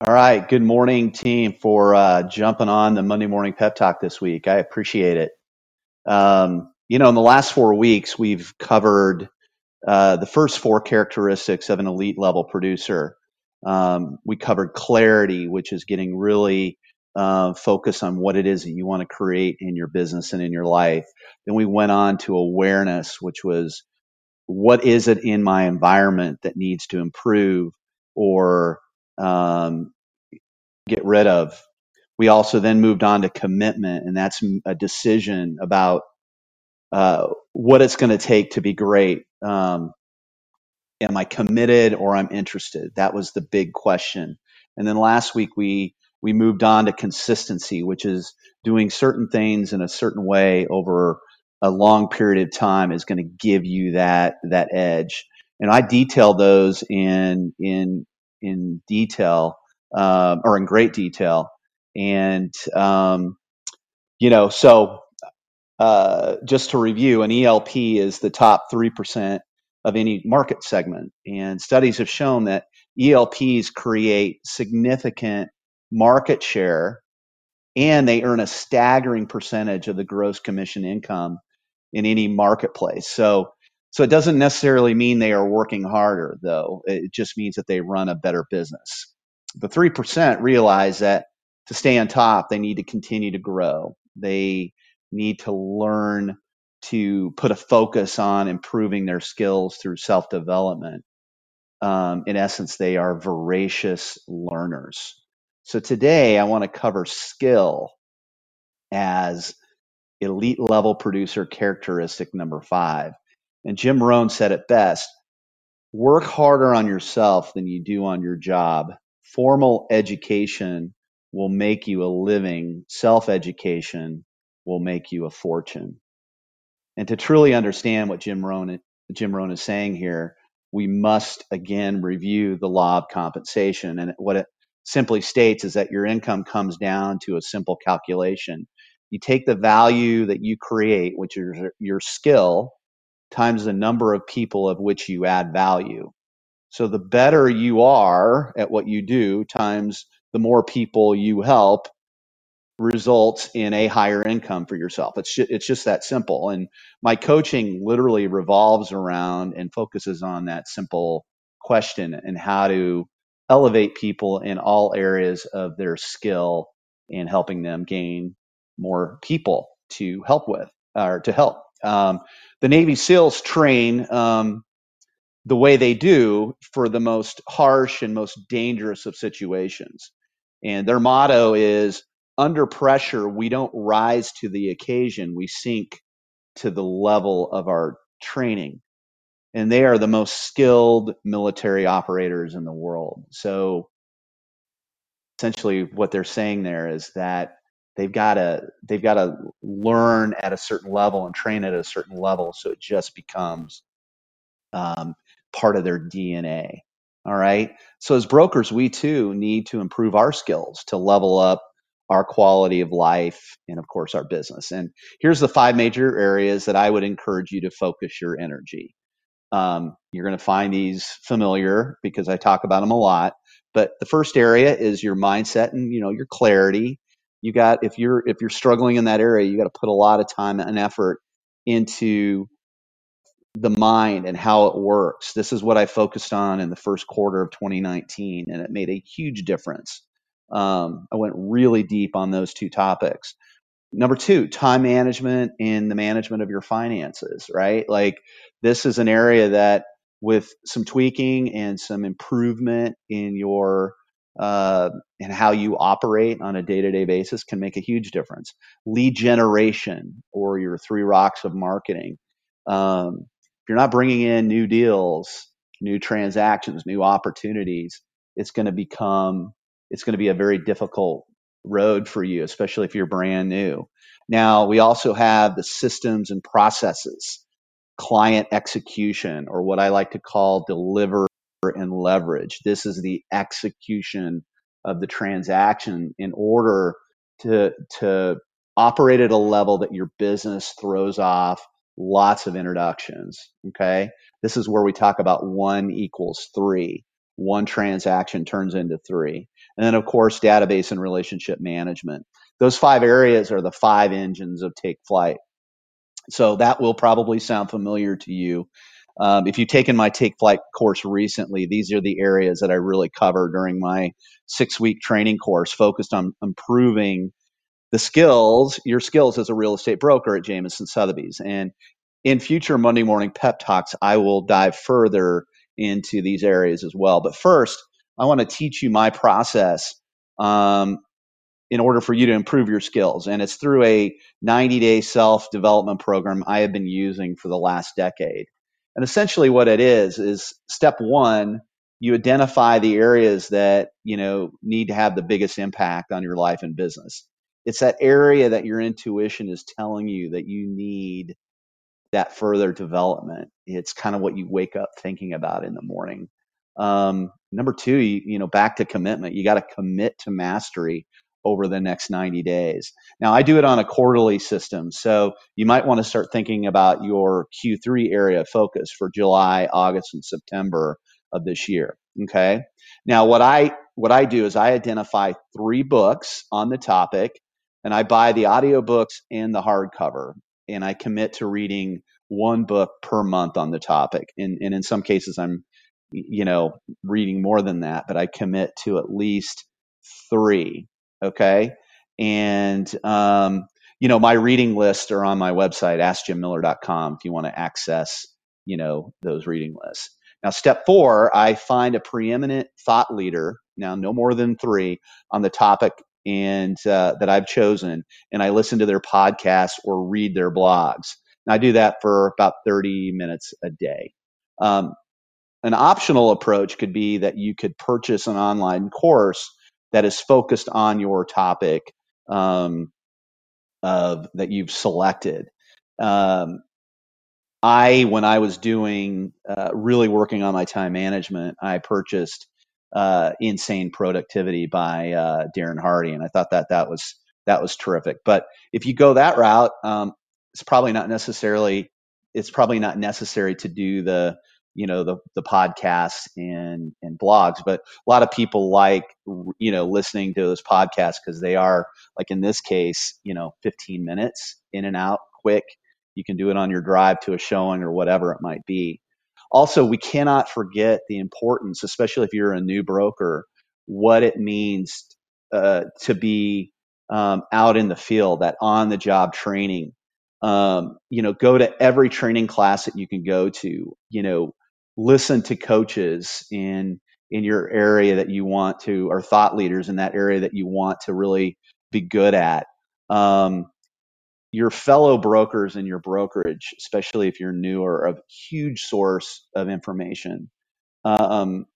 All right. Good morning, team, for uh, jumping on the Monday morning pep talk this week. I appreciate it. Um, you know, in the last four weeks, we've covered uh, the first four characteristics of an elite level producer. Um, we covered clarity, which is getting really uh, focused on what it is that you want to create in your business and in your life. Then we went on to awareness, which was what is it in my environment that needs to improve or um, get rid of. We also then moved on to commitment, and that's a decision about uh, what it's going to take to be great. Um, am I committed or I'm interested? That was the big question. And then last week we we moved on to consistency, which is doing certain things in a certain way over a long period of time is going to give you that that edge. And I detail those in in in detail um, or in great detail. And um, you know, so uh, just to review, an ELP is the top 3% of any market segment. And studies have shown that ELPs create significant market share and they earn a staggering percentage of the gross commission income in any marketplace. So, so it doesn't necessarily mean they are working harder, though. It just means that they run a better business. The 3% realize that to stay on top, they need to continue to grow. They need to learn to put a focus on improving their skills through self development. Um, in essence, they are voracious learners. So today I want to cover skill as elite level producer characteristic number five. And Jim Rohn said it best work harder on yourself than you do on your job. Formal education will make you a living, self education will make you a fortune. And to truly understand what Jim Rohn, Jim Rohn is saying here, we must again review the law of compensation. And what it simply states is that your income comes down to a simple calculation. You take the value that you create, which is your skill, times the number of people of which you add value. So the better you are at what you do, times the more people you help, results in a higher income for yourself. It's just, it's just that simple. And my coaching literally revolves around and focuses on that simple question and how to elevate people in all areas of their skill and helping them gain more people to help with or to help. Um, the Navy SEALs train um, the way they do for the most harsh and most dangerous of situations. And their motto is under pressure, we don't rise to the occasion, we sink to the level of our training. And they are the most skilled military operators in the world. So essentially what they're saying there is that they've got to they've got to learn at a certain level and train at a certain level so it just becomes um, part of their DNA. All right. So as brokers, we too need to improve our skills to level up our quality of life and of course our business. And here's the five major areas that I would encourage you to focus your energy. Um, you're going to find these familiar because I talk about them a lot. But the first area is your mindset and you know your clarity. You got if you're if you're struggling in that area, you got to put a lot of time and effort into the mind and how it works. This is what I focused on in the first quarter of 2019, and it made a huge difference. Um, I went really deep on those two topics. Number two, time management and the management of your finances, right? Like this is an area that with some tweaking and some improvement in your uh, and how you operate on a day-to-day basis can make a huge difference. Lead generation or your three rocks of marketing. Um, if you're not bringing in new deals, new transactions, new opportunities, it's going to become it's going to be a very difficult road for you, especially if you're brand new. Now, we also have the systems and processes, client execution, or what I like to call deliver and leverage. This is the execution of the transaction in order to, to operate at a level that your business throws off lots of introductions. Okay. This is where we talk about one equals three. one transaction turns into three. And then, of course, database and relationship management. Those five areas are the five engines of Take Flight. So that will probably sound familiar to you. Um, if you've taken my Take Flight course recently, these are the areas that I really cover during my six week training course focused on improving the skills, your skills as a real estate broker at Jameson Sotheby's. And in future Monday morning pep talks, I will dive further into these areas as well. But first, I want to teach you my process um, in order for you to improve your skills. And it's through a 90 day self development program I have been using for the last decade. And essentially what it is, is step one, you identify the areas that, you know, need to have the biggest impact on your life and business. It's that area that your intuition is telling you that you need that further development. It's kind of what you wake up thinking about in the morning. Um, number two, you, you know, back to commitment. You got to commit to mastery over the next 90 days. Now, I do it on a quarterly system. So you might want to start thinking about your Q3 area of focus for July, August, and September of this year. Okay. Now, what I, what I do is I identify three books on the topic and I buy the audiobooks and the hardcover and I commit to reading one book per month on the topic. And, and in some cases, I'm, you know, reading more than that, but I commit to at least three. Okay. And, um, you know, my reading lists are on my website, askjimmiller.com, if you want to access, you know, those reading lists. Now, step four, I find a preeminent thought leader, now no more than three, on the topic and uh, that I've chosen, and I listen to their podcasts or read their blogs. And I do that for about 30 minutes a day. Um, an optional approach could be that you could purchase an online course that is focused on your topic um, of that you've selected. Um, I, when I was doing uh, really working on my time management, I purchased uh, Insane Productivity by uh, Darren Hardy, and I thought that that was that was terrific. But if you go that route, um, it's probably not necessarily it's probably not necessary to do the you know the the podcasts and and blogs but a lot of people like you know listening to those podcasts because they are like in this case you know 15 minutes in and out quick. You can do it on your drive to a showing or whatever it might be. Also we cannot forget the importance especially if you're a new broker what it means uh, to be um, out in the field that on the job training. Um, you know go to every training class that you can go to you know listen to coaches in in your area that you want to or thought leaders in that area that you want to really be good at. Um, your fellow brokers in your brokerage especially if you're new are a huge source of information. Um,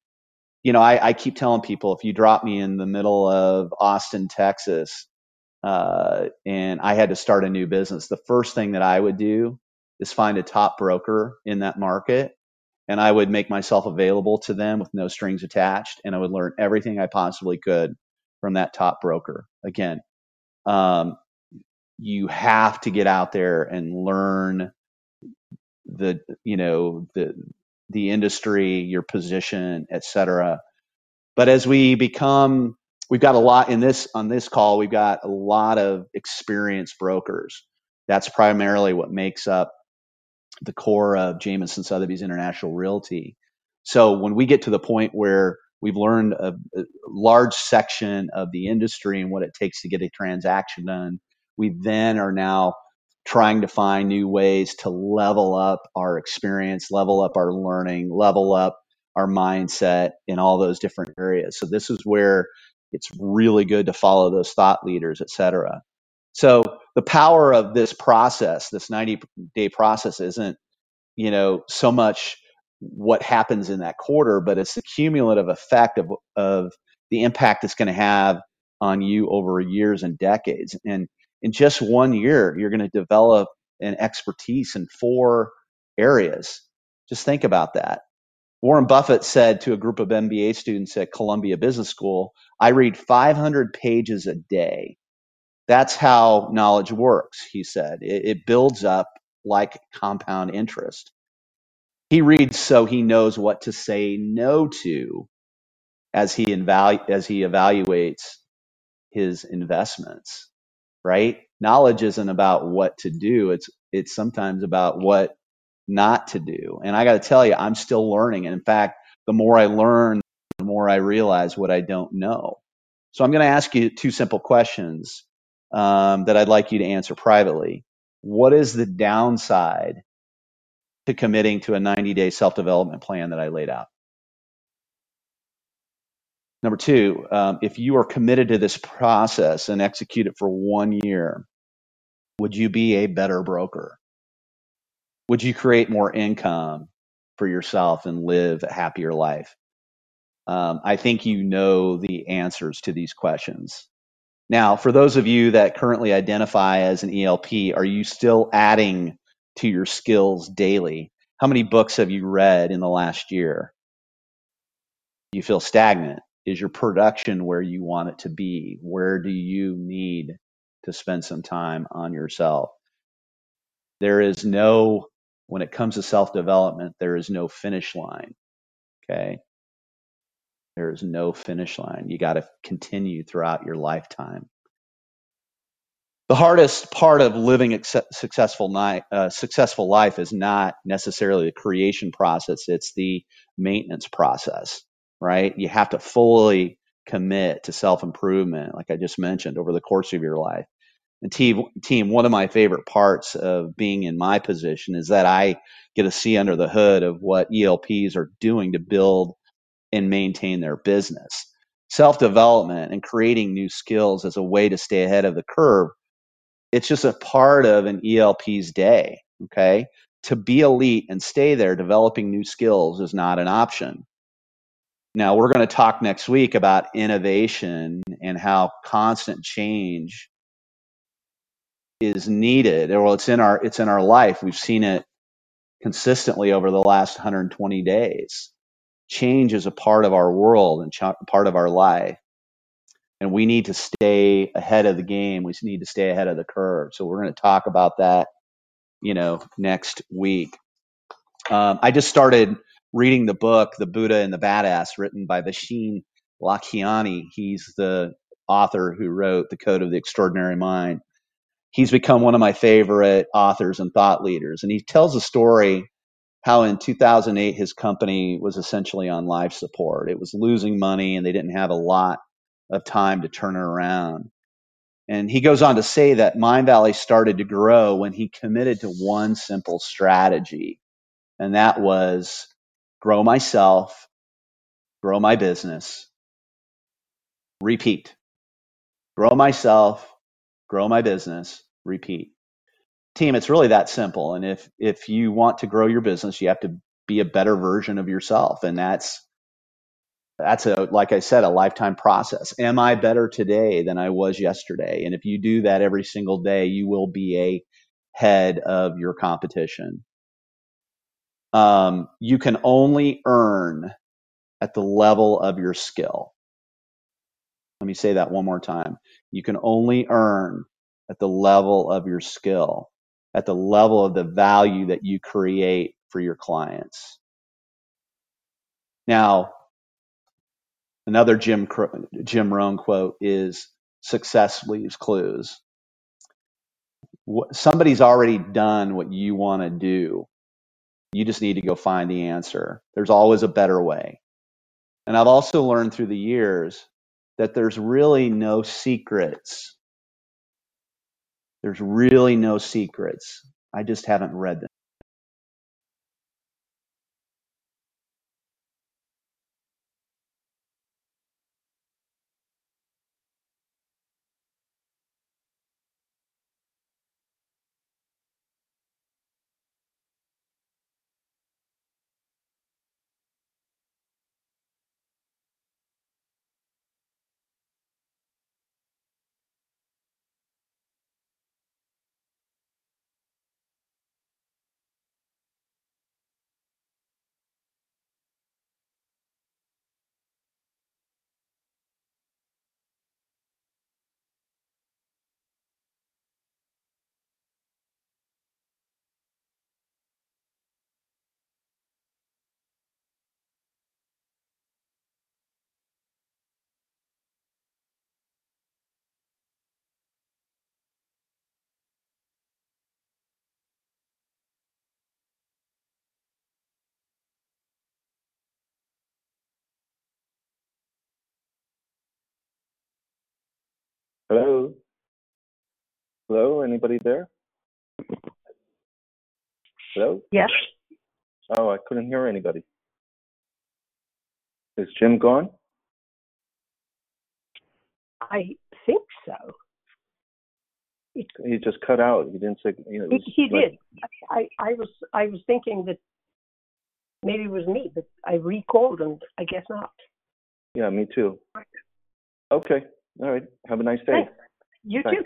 you know I, I keep telling people if you drop me in the middle of austin texas uh, and i had to start a new business the first thing that i would do is find a top broker in that market and I would make myself available to them with no strings attached, and I would learn everything I possibly could from that top broker. Again, um, you have to get out there and learn the you know the the industry, your position, et cetera. But as we become, we've got a lot in this on this call. We've got a lot of experienced brokers. That's primarily what makes up the core of Jameson Sotheby's International Realty. So when we get to the point where we've learned a, a, large section of the industry and what it takes to get a transaction done, we then are now trying to find new ways to level up our experience, level up our learning, level up our mindset in all those different areas. So this is where it's really good to follow those thought leaders, et cetera. So the power of this process, this 90 day process isn't, you know, so much what happens in that quarter, but it's the cumulative effect of, of the impact it's going to have on you over years and decades. And in just one year, you're going to develop an expertise in four areas. Just think about that. Warren Buffett said to a group of MBA students at Columbia Business School, I read 500 pages a day that's how knowledge works, he said. It, it builds up like compound interest. He reads so he knows what to say no to as he evalu- as he evaluates his investments, right? Knowledge isn't about what to do. It's it's sometimes about what not to do. And I got to tell you, I'm still learning. And in fact, the more I learn, the more I realize what I don't know. So I'm going to ask you two simple questions um, that I'd like you to answer privately. What is the downside to committing to a 90 day self development plan that I laid out? Number two, um, if you are committed to this process and execute it for one year, would you be a better broker? Would you create more income for yourself and live a happier life? Um, I think you know the answers to these questions. Now, for those of you that currently identify as an ELP, are you still adding to your skills daily? How many books have you read in the last year? You feel stagnant. Is your production where you want it to be? Where do you need to spend some time on yourself? There is no, when it comes to self development, there is no finish line. Okay. There is no finish line. You got to continue throughout your lifetime. The hardest part of living a successful, ni- uh, successful life is not necessarily the creation process, it's the maintenance process, right? You have to fully commit to self improvement, like I just mentioned, over the course of your life. And team, team, one of my favorite parts of being in my position is that I get to see under the hood of what ELPs are doing to build and maintain their business. Self development and creating new skills as a way to stay ahead of the curve. It's just a part of an ELP's day. Okay. To be elite and stay there developing new skills is not an option. Now, we're going to talk next week about innovation and how constant change is needed. Well, it's in our it's in our life. We've seen it consistently over the last 120 days change is a part of our world and ch- part of our life. And we need to stay ahead of the game. We need to stay ahead of the curve. So we're going to talk about that, you know, next week. Um, I just started reading the book, The Buddha and the Badass, written by Vishen Lakhiani. He's the author who wrote The Code of the Extraordinary Mind. He's become one of my favorite authors and thought leaders. And he tells a story how in 2008 his company was essentially on life support. It was losing money and they didn't have a lot of time to turn it around. And he goes on to say that Mindvalley started to grow when he committed to one simple strategy, and that was grow myself, grow my business, repeat. Grow myself, grow my business, repeat team it's really that simple. And if if you want to grow your business you have to be a better version of yourself. And that's that's a like i said a lifetime process. Am i better today than i was yesterday? And if you do that every single day you will be a head of your competition. Um, you can only earn at the level of your skill. Let me say that one more time. You can only earn at the level of your skill at the level of the value that you create for your clients. Now, another Jim Jim Rohn quote is success leaves clues. Somebody's already done what you want to do. You just need to go find the answer. There's always a better way. And I've also learned through the years that there's really no secrets there's really no secrets. I just haven't read them. Hello? Hello? Anybody there? Hello? Yes, Oh, I couldn't hear anybody. Is Jim gone? I think so. He just cut out. He didn't say. You know, it He, was he like- did. I, I was I was thinking that maybe it was me, but I recalled and I guess not. Yeah, me too. Okay. All right. Have a nice day. Thanks. You Thanks. too.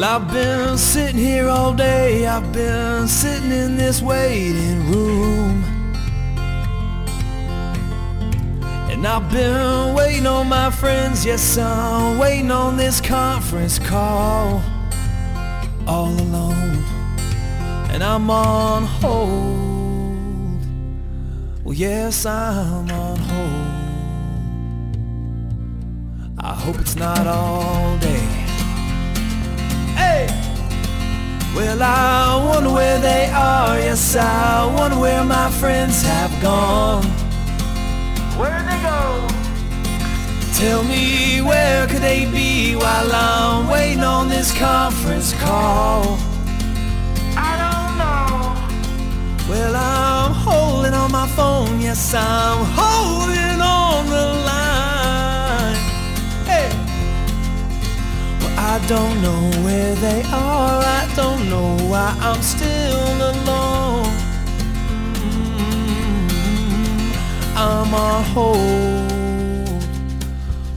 Well, I've been sitting here all day. I've been sitting in this waiting room. And I've been waiting on my friends. Yes, I'm waiting on this conference call. All alone. And I'm on hold. Well, yes, I'm on hold. I hope it's not all day. Well, I wonder where they are. Yes, I wonder where my friends have gone. Where they go? Tell me where could they be while I'm waiting on this conference call? I don't know. Well, I'm holding on my phone. Yes, I'm holding on the don't know where they are. I don't know why I'm still alone. Mm, I'm on hold.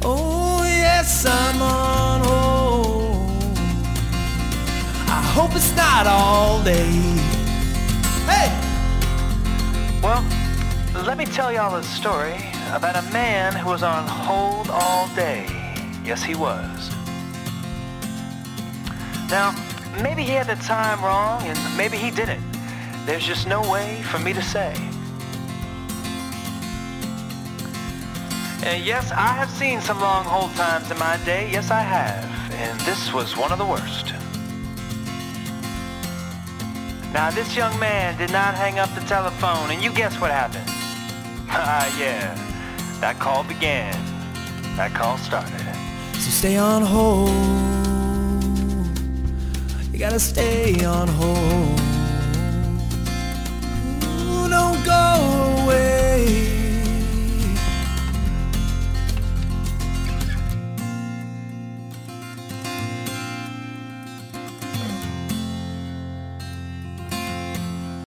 Oh, yes, I'm on hold. I hope it's not all day. Hey! Well, let me tell y'all a story about a man who was on hold all day. Yes, he was. Now, maybe he had the time wrong, and maybe he didn't. There's just no way for me to say. And yes, I have seen some long hold times in my day. Yes, I have. And this was one of the worst. Now, this young man did not hang up the telephone, and you guess what happened? Ah, yeah. That call began. That call started. So stay on hold. You gotta stay on hold. Ooh, don't go away.